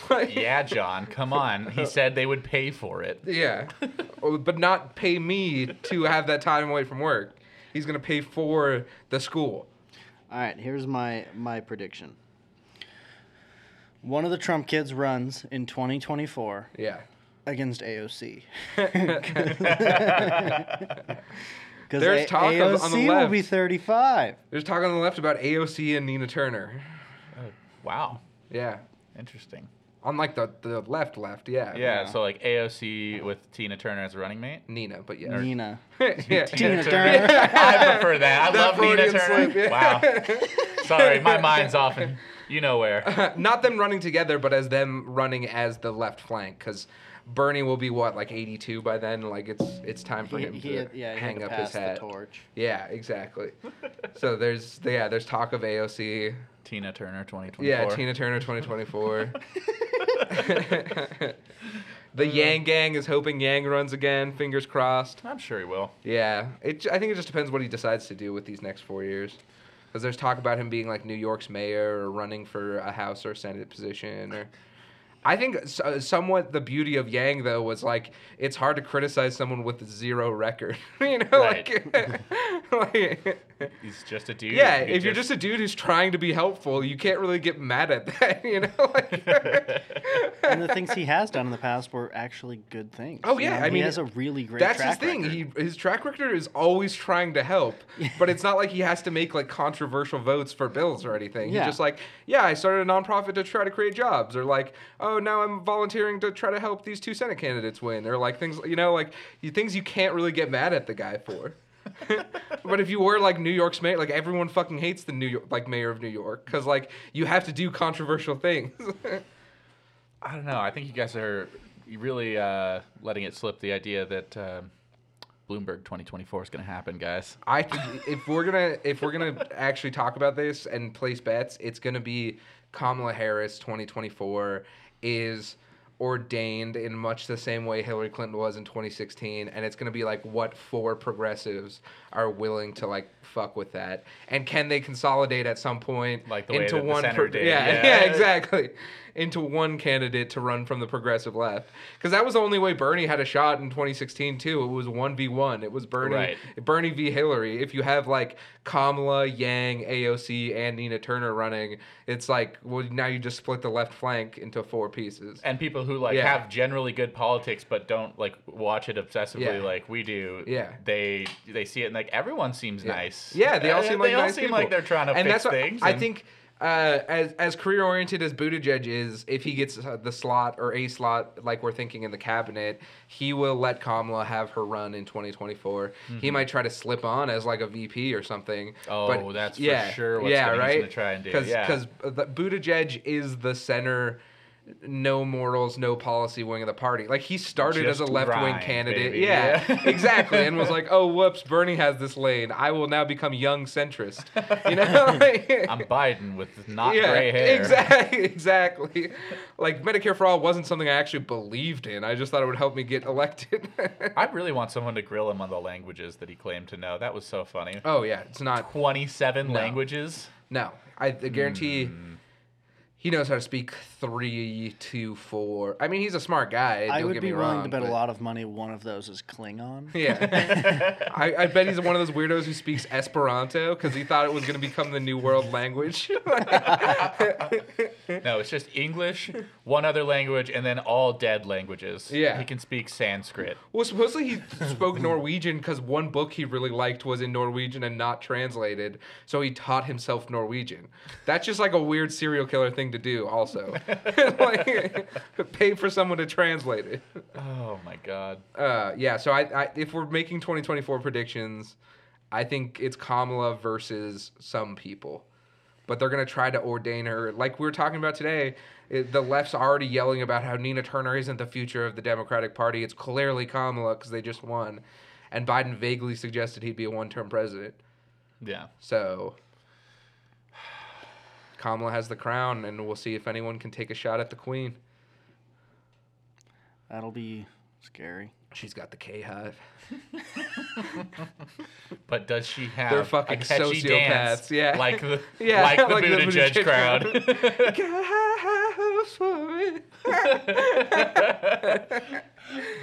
C: Like-
D: Yeah, John, come on. He said they would pay for it.
C: yeah, but not pay me to have that time away from work. He's gonna pay for the school.
E: All right, here's my my prediction. One of the Trump kids runs in 2024
C: Yeah.
E: Against AOC. Because
C: There's talk
E: AOC
C: on the
E: will be 35.
C: There's talk on the left about AOC and Nina Turner.
D: Oh, wow,
C: Yeah.
D: interesting.
C: On like the the left, left, yeah.
D: Yeah, so like AOC with Tina Turner as a running mate.
C: Nina, but yeah.
E: Nina.
C: yeah.
E: Tina Turner.
D: I prefer that. I
C: That
D: love Nina
C: Freudian
D: Turner.
C: slip, yeah.
D: Wow. Sorry, my mind's off and you know where.
C: Not them running together, but as them running as the left flank, because Bernie will be what like 82 by then. Like it's it's time for
E: He,
C: him
E: he
C: to
E: had, yeah, he
C: hang
E: had to
C: up his
E: pass the
C: hat.
E: torch.
C: Yeah, exactly. so there's yeah there's talk of AOC.
D: Tina Turner 2024.
C: Yeah, Tina Turner 2024. the Yang Gang is hoping Yang runs again. Fingers crossed.
D: I'm sure he will.
C: Yeah, it. I think it just depends what he decides to do with these next four years. Because there's talk about him being like New York's mayor or running for a House or Senate position. Or, I think s- uh, somewhat the beauty of Yang though was like it's hard to criticize someone with zero record. you know, like, like
D: He's just a dude.
C: yeah,
D: He
C: if you're just a dude who's trying to be helpful, you can't really get mad at that. You know, like,
E: And the things he has done in the past were actually good things.
C: Oh
E: you
C: yeah,
E: know?
C: I mean, he
E: has a really great.
C: That's his thing.
E: record.
C: He his track record is always trying to help, but it's not like he has to make like controversial votes for bills or anything. He's
E: Yeah.
C: just like, yeah, I started a nonprofit to try to create jobs, or like, oh, now I'm volunteering to try to help these two Senate candidates win, or like things, you know, like you, things you can't really get mad at the guy for. but if you were like New York's mayor, like everyone fucking hates the New York, like mayor of New York, because like you have to do controversial things.
D: I don't know. I think you guys are really uh, letting it slip the idea that um Bloomberg 2024 is going to happen, guys.
C: I think if we're gonna if we're gonna actually talk about this and place bets, it's gonna be Kamala Harris 2024 is ordained in much the same way Hillary Clinton was in 2016, and it's gonna be like what four progressives are willing to like fuck with that, and can they consolidate at some point
D: Like
C: into one pro- yeah,
D: yeah.
C: yeah exactly into one candidate to run from the progressive left because that was the only way Bernie had a shot in 2016 too. It was one v one. It was Bernie
D: Right.
C: Bernie v. Hillary. If you have like Kamala, Yang, AOC, and Nina Turner running, it's like well now you just split the left flank into four pieces.
D: And people who like
C: Yeah.
D: have generally good politics but don't like watch it obsessively
C: Yeah.
D: like we do.
C: Yeah.
D: They they see it and like everyone seems
C: Yeah.
D: nice.
C: Yeah, they all
D: Uh,
C: seem like
D: they all
C: nice
D: seem
C: people.
D: like they're trying to
C: and
D: fix
C: that's what,
D: things.
C: I
D: and-
C: think uh, as as career oriented as Buttigieg is, if he gets uh, the slot or a slot like we're thinking in the cabinet, he will let Kamala have her run in 2024. He
D: Mhm.
C: might try to slip on as like a VP or something.
D: Oh,
C: but
D: that's for
C: yeah,
D: sure what's
C: yeah, right.
D: gonna try and do,
C: Cause,
D: yeah.
C: the Buttigieg is the center. No morals, no policy wing of the party. Like he started as a left wing candidate.
D: baby.
C: Yeah,
D: Yeah.
C: exactly. And was like, oh, whoops, Bernie has this lane. I will now become young centrist. You know? Like-
D: I'm Biden with not gray hair.
C: Exactly, exactly. Like Medicare for all wasn't something I actually believed in. I just thought it would help me get elected.
D: I really want someone to grill him on the languages that he claimed to know. That was so funny.
C: oh yeah, it's not
D: 27
C: No.
D: languages.
C: No, I, guarantee
D: Hmm.
C: he knows how to speak three to four. I mean, he's a smart guy.
E: I
C: don't
E: would
C: get
E: be
C: me
E: willing
C: wrong,
E: to bet
C: but-
E: a lot of money one of those is Klingon.
C: Yeah, I, I bet he's one of those weirdos who speaks Esperanto because he thought it was going to become the new world language.
D: No, it's just English, one other language, and then all dead languages.
C: Yeah.
D: He can speak Sanskrit.
C: Well, supposedly he spoke Norwegian because one book he really liked was in Norwegian and not translated, so he taught himself Norwegian. That's just like a weird serial killer thing to do, also. like, pay for someone to translate it.
D: Oh my god.
C: Uh, yeah, so I, I, if we're making 2024 predictions, I think it's Kamala versus some people. But they're going to try to ordain her. Like we were talking about today, it, the left's already yelling about how Nina Turner isn't the future of the Democratic Party. It's clearly Kamala because they just won. And Biden vaguely suggested he'd be a one term president.
D: Yeah.
C: So Kamala has the crown, and we'll see if anyone can take a shot at the queen.
E: That'll be scary.
C: She's got the K hive.
D: But does she have
C: They're fucking
D: a catchy dance
C: sociopaths, yeah.
D: like the
C: Yeah,
D: like the
C: like the
D: Buttigieg
C: Buttigieg
D: crowd?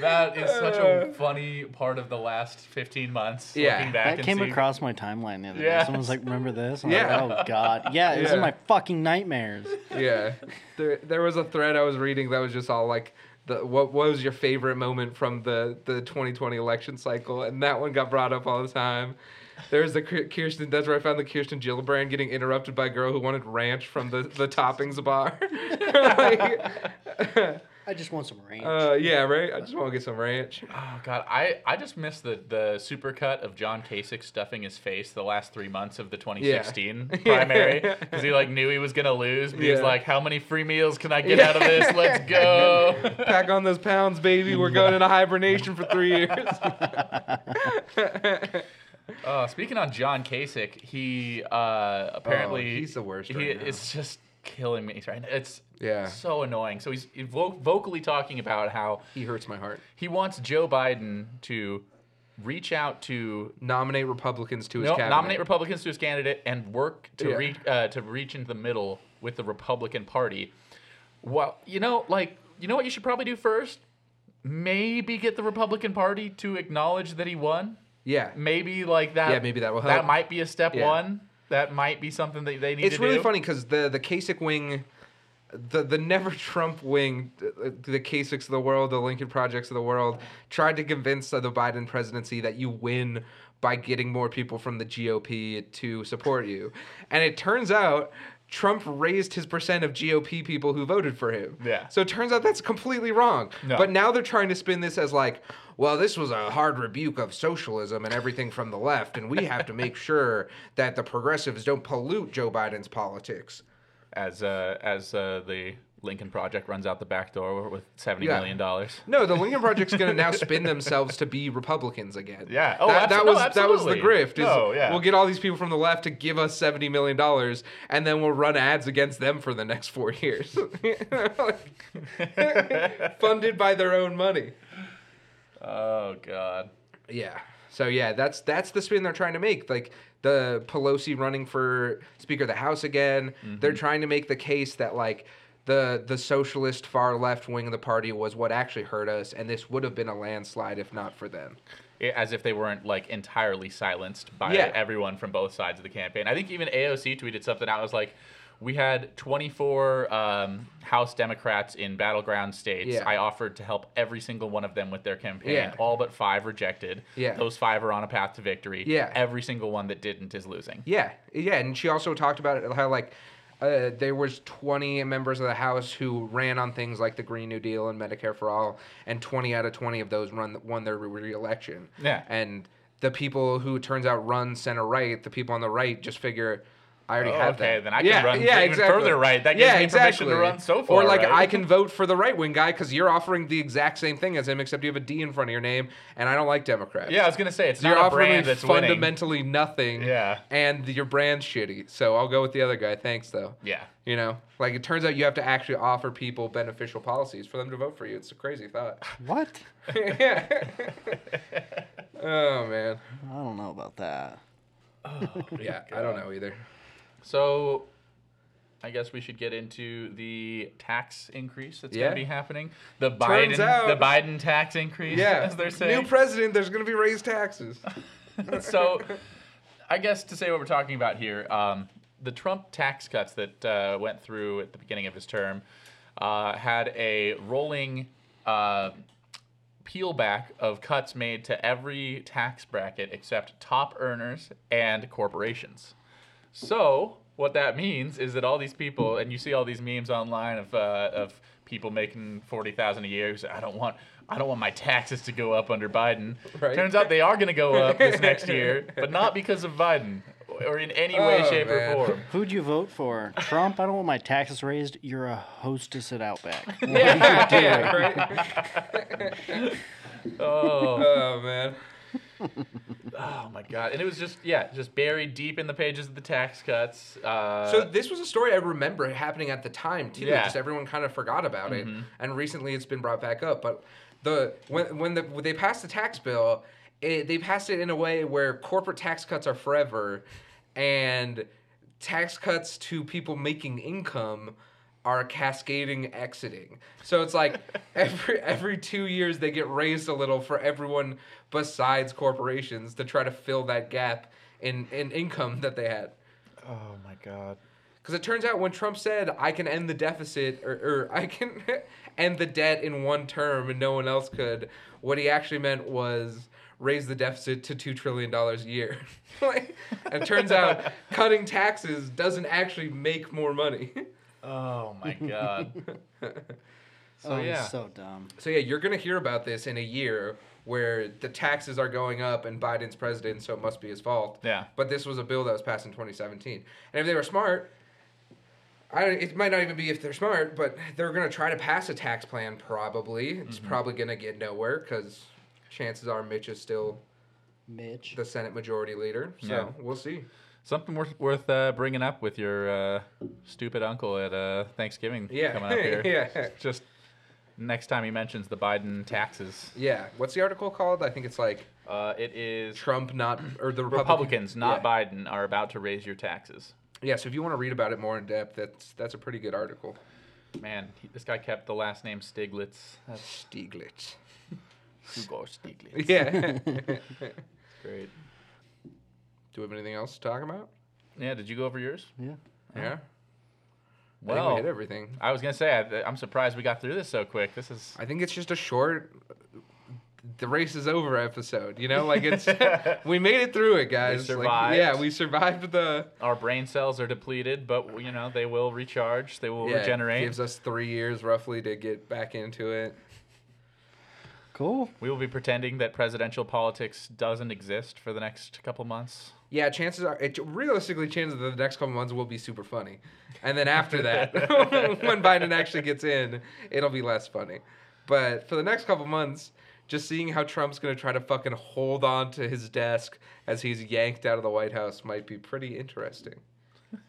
D: that is such a uh. funny part of the last 15 months.
C: Yeah.
D: looking back
E: That
D: and
E: came
D: seeing-
E: across my timeline the other day.
D: Yes.
E: Someone's like, "Remember this?" I'm
C: Yeah.
E: like, "Oh God, yeah, it was in my fucking nightmares."
C: yeah. There there was a thread I was reading that was just all like the what, what was your favorite moment from the the 2020 election cycle and that one got brought up all the time. There's the Kirsten. That's where I found the Kirsten Gillibrand getting interrupted by a girl who wanted ranch from the, the toppings bar. like,
E: I just want some ranch.
C: Uh, yeah, right. I just want to get some ranch.
D: Oh god, I, I just missed the the supercut of John Kasich stuffing his face the last three months of the 2016 primary because he like knew he was gonna lose, but he was like, "How many free meals can I get out of this? Let's go!"
C: Pack on those pounds, baby. We're going into hibernation for three years.
D: Uh, speaking on John Kasich, he uh, apparently
C: Oh, he's the worst
D: He,
C: right now.
D: It's just killing me right now. It's
C: Yeah.
D: so annoying. So he's vo- vocally talking about how
C: he hurts my heart.
D: he wants Joe Biden to reach out to
C: Nominate Republicans to his
D: no,
C: cabinet.
D: nominate Republicans to his candidate and work to
C: Yeah.
D: reach uh, to reach into the middle with the Republican Party. Well, you know, like you know what you should probably do first. Maybe get the Republican Party to acknowledge that he won.
C: Yeah.
D: Maybe like that.
C: Yeah, maybe that will help.
D: That might be a step
C: Yeah.
D: one. That might be something that they need to do.
C: It's really
D: do.
C: funny because the the Kasich wing, the the never Trump wing, the Kasichs of the world, the Lincoln Projects of the world, tried to convince the Biden presidency that you win by getting more people from the GOP to support you, and it turns out. Trump raised his percent of GOP people who voted for him.
D: Yeah.
C: So it turns out that's completely wrong.
D: No.
C: But now they're trying to spin this as like, well, this was a hard rebuke of socialism and everything from the left, and we have to make sure that the progressives don't pollute Joe Biden's politics.
D: As uh, as uh, the Lincoln Project runs out the back door with seventy
C: Yeah.
D: million dollars.
C: No, the Lincoln Project's going to now spin themselves to be Republicans again.
D: Yeah. Oh,
C: that, that
D: abso- no,
C: was that was the grift. Is
D: No, yeah.
C: We'll get all these people from the left to give us seventy million dollars, and then we'll run ads against them for the next four years, funded by their own money.
D: Oh God.
C: Yeah. So yeah, that's that's the spin they're trying to make. Like the Pelosi running for Speaker of the House again. They're mm-hmm. trying to make the case that like the the socialist far left wing of the party was what actually hurt us, and this would have been a landslide if not for them.
D: As if they weren't like entirely silenced by
C: Yeah.
D: everyone from both sides of the campaign. I think even AOC tweeted something out. was like, "We had 24 um, House Democrats in battleground states.
C: Yeah.
D: I offered to help every single one of them with their campaign.
C: Yeah.
D: All but five rejected.
C: Yeah.
D: Those five are on a path to victory.
C: Yeah.
D: Every single one that didn't is losing.
C: Yeah, yeah, and she also talked about it how like uh, there was 20 members of the House who ran on things like the Green New Deal and Medicare for All, and 20 out of 20 of those run won their re- re-election.
D: Yeah.
C: and the people who turns out run center right, the people on the right just figure. I already
D: Oh,
C: have
D: okay,
C: that.
D: then I can run yeah, even further right. That gives
C: yeah,
D: me permission to run so far.
C: Or like
D: right.
C: I can vote for the right wing guy because you're offering the exact same thing as him, except you have a D in front of your name, and I don't like Democrats.
D: Yeah, I was gonna say it's
C: So
D: not
C: you're
D: a
C: offering
D: brand
C: me
D: that's winning.
C: fundamentally nothing.
D: Yeah.
C: And your brand's shitty. So I'll go with the other guy. Thanks though.
D: Yeah.
C: You know, like it turns out you have to actually offer people beneficial policies for them to vote for you. It's a crazy thought.
E: What?
C: yeah. oh man.
E: I don't know about that.
C: Oh, Yeah, I don't know either.
D: So, I guess we should get into the tax increase that's
C: Yeah.
D: going to be happening. The
C: Turns
D: Biden,
C: out-
D: the Biden tax increase,
C: Yeah.
D: as they're saying.
C: New president. There's gonna be raised taxes.
D: so, I guess to say what we're talking about here, um, the Trump tax cuts that uh, went through at the beginning of his term uh, had a rolling uh, peel back of cuts made to every tax bracket except top earners and corporations. So what that means is that all these people, and you see all these memes online of uh, of people making forty thousand a year. Who say, I don't want, I don't want my taxes to go up under Biden.
C: Right.
D: Turns out they are going to go up this next year, but not because of Biden or in any way,
C: Oh,
D: shape,
C: man.
D: or form.
E: Who'd you vote for? Trump? I don't want my taxes raised. You're a hostess at Outback.
C: yeah, right.
D: Oh,
C: Oh man.
D: Oh my God! And it was just yeah, just buried deep in the pages of the tax cuts. Uh,
C: So this was a story I remember happening at the time too.
D: Yeah.
C: Just everyone kind of forgot about it, and recently it's been brought back up. But the when when the when they passed the tax bill, it, they passed it in a way where corporate tax cuts are forever, and tax cuts to people making income are cascading exiting. So it's like every every 2 years they get raised a little for everyone besides corporations to try to fill that gap in in income that they had.
D: oh my God!
C: Because it turns out when Trump said, I can end the deficit or, or I can end the debt in one term and no one else could, what he actually meant was raise the deficit to $2 trillion a year. like, and it turns out cutting taxes doesn't actually make more money.
D: Oh my God! So
E: oh, he's
D: yeah,
E: so dumb.
C: So yeah, you're gonna hear about this in a year where the taxes are going up and Biden's president, so it must be his fault.
D: Yeah.
C: But this was a bill that was passed in 2017, and if they were smart, I don't, it might not even be if they're smart, but they're gonna try to pass a tax plan. Probably it's
D: Mm-hmm.
C: probably gonna get nowhere because chances are Mitch is still
E: Mitch.
C: the Senate Majority Leader. So
D: Yeah.
C: we'll see.
D: Something worth worth uh, bringing up with your uh, stupid uncle at uh, Thanksgiving
C: Yeah.
D: coming up here.
C: yeah.
D: Just next time he mentions the Biden taxes,
C: Yeah. What's the article called? I think it's like
D: uh, it is
C: Trump not or the Republican-
D: Republicans, not
C: yeah.
D: Biden, are about to raise your taxes.
C: Yeah. So if you want to read about it more in depth, that's that's a pretty good article.
D: Man, he, this guy kept the last name Stiglitz. That's
C: Stieglitz.
D: Hugo Stiglitz.
C: Yeah.
D: Great.
C: Do we have anything else to talk about?
D: Yeah, did you go over yours?
E: Yeah.
C: Yeah. I
D: Well,
C: think we hit everything.
D: I was gonna say I, I'm surprised we got through this so quick. This is
C: I think it's just a short. The race is over episode. You know, like it's we made it through it, guys. Like,
D: survived.
C: yeah, we survived the.
D: our brain cells are depleted, but you know they will recharge. They will
C: Yeah, it
D: regenerate.
C: Gives us three years roughly to get back into it.
E: Cool.
D: We will be pretending that presidential politics doesn't exist for the next couple months.
C: Yeah, chances are, it, realistically, chances are the next couple months will be super funny, and then after that, when Biden actually gets in, it'll be less funny. But for the next couple months, just seeing how Trump's gonna try to fucking hold on to his desk as he's yanked out of the White House might be pretty interesting.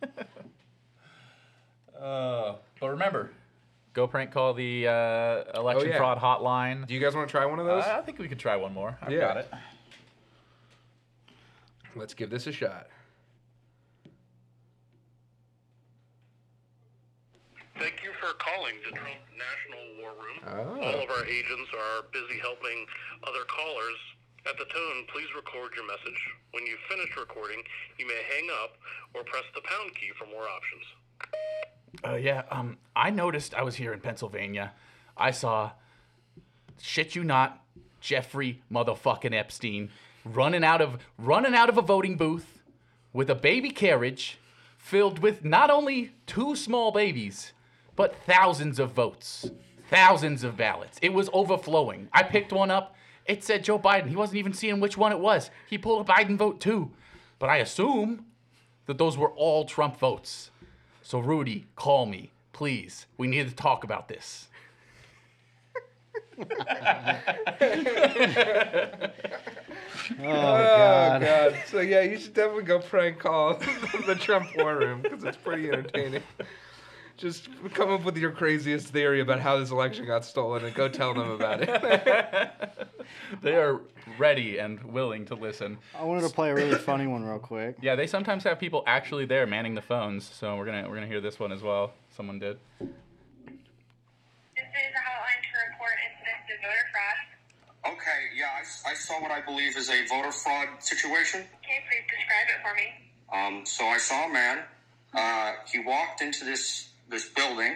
D: Uh, but remember, go prank call the uh, election
C: yeah.
D: fraud hotline.
C: Do you guys want to try one of those?
D: I I think we could try one more. I've
C: Yeah.
D: got it.
C: Let's give this a shot.
A: Thank you for calling the Trump National War Room.
C: Oh.
A: All of our agents are busy helping other callers. At the tone, please record your message. When you've finished recording, you may hang up or press the pound key for more options.
B: Uh, yeah, um, I noticed I was here in Pennsylvania. I saw, shit you not, Jeffrey motherfucking Epstein running out of running out of a voting booth with a baby carriage filled with not only two small babies, but thousands of votes, thousands of ballots. It was overflowing. I picked one up. It said Joe Biden. He wasn't even seeing which one it was. He pulled a Biden vote too. But I assume that those were all Trump votes. So, Rudy, call me, please. We need to talk about this.
E: Oh, God.
C: God. So yeah, you should definitely go prank call the Trump War Room because it's pretty entertaining. Just come up with your craziest theory about how this election got stolen and go tell them about it.
D: They are ready and willing to listen.
E: I wanted to play a really funny one real quick.
D: Yeah, they sometimes have people actually there manning the phones, so we're gonna we're gonna hear this one as well. Someone did.
J: This is a hotline to report incidents of voter fraud.
F: Okay, yeah, I, saw what I believe is a voter fraud situation.
J: Okay, please describe it for me.
F: Um, so I saw a man. Uh, he walked into this this building,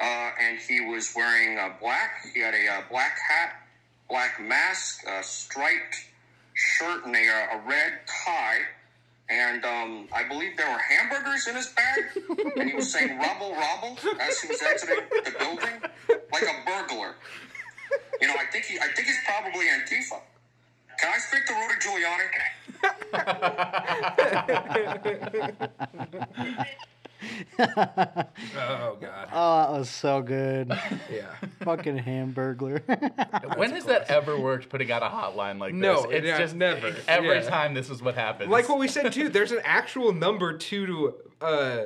F: uh, and he was wearing uh, black. He had a uh, black hat, black mask, a striped shirt, and a, uh, a red tie. And um, I believe there were hamburgers in his bag, and he was saying "rubble, rubble" as he was exiting the building, like a burglar. You know, I think he, I think he's probably Antifa. Can I speak to Rudy Giuliani?
C: oh God.
E: Oh, that was so good.
C: Yeah.
E: Fucking hamburglar.
D: when has that ever worked? Putting out a hotline like
C: No,
D: this? No, it's
C: yeah,
D: just
C: never.
D: Every
C: Yeah.
D: time this is what happens.
C: Like what we said too, there's an actual number two to uh,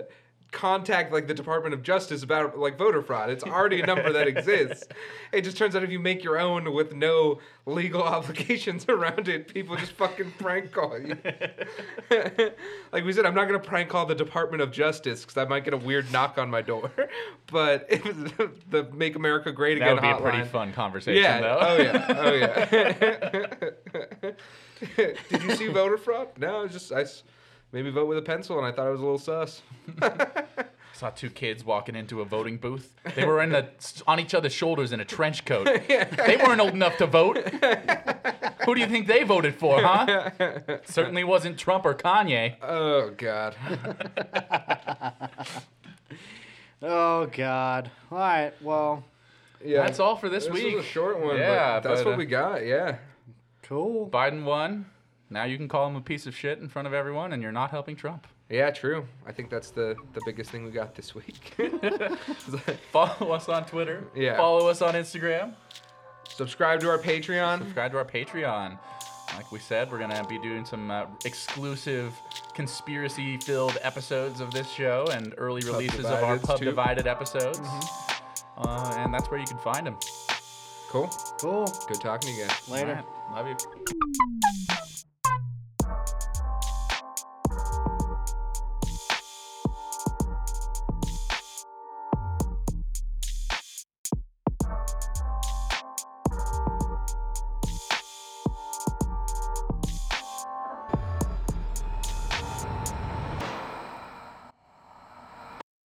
C: contact like the Department of Justice about like voter fraud. It's already a number that exists. It just turns out if you make your own with no legal obligations around it, people just fucking prank call you. like we said, I'm not gonna prank call the Department of Justice because I might get a weird knock on my door. But the Make America Great Again that
D: would be a pretty fun conversation,
C: Yeah.
D: though.
C: Oh yeah. Oh yeah. Did you see voter fraud? No, just I maybe vote with a pencil, and I thought it was a little sus.
B: Saw two kids walking into a voting booth. They were in the on each other's shoulders in a trench coat. They weren't old enough to vote. Who do you think they voted for, huh? Certainly wasn't Trump or Kanye.
C: Oh God.
E: oh God. All right. Well,
C: Yeah.
D: That's all for this,
C: This
D: week.
C: was a short one.
D: Yeah,
C: but that's
D: but,
C: what
D: uh,
C: we got. Yeah.
E: Cool.
D: Biden won. Now you can call him a piece of shit in front of everyone, and you're not helping Trump.
C: Yeah, true. I think that's the the biggest thing we got this week.
D: Follow us on Twitter.
C: Yeah.
D: Follow us on Instagram.
C: Subscribe to our Patreon.
D: Subscribe to our Patreon. Like we said, we're gonna be doing some uh, exclusive conspiracy-filled episodes of this show and early releases of our Pub
C: too.
D: Divided episodes. Uh, and that's where you can find them.
C: Cool.
E: Cool.
C: Good talking to you guys.
E: Later.
D: Love you.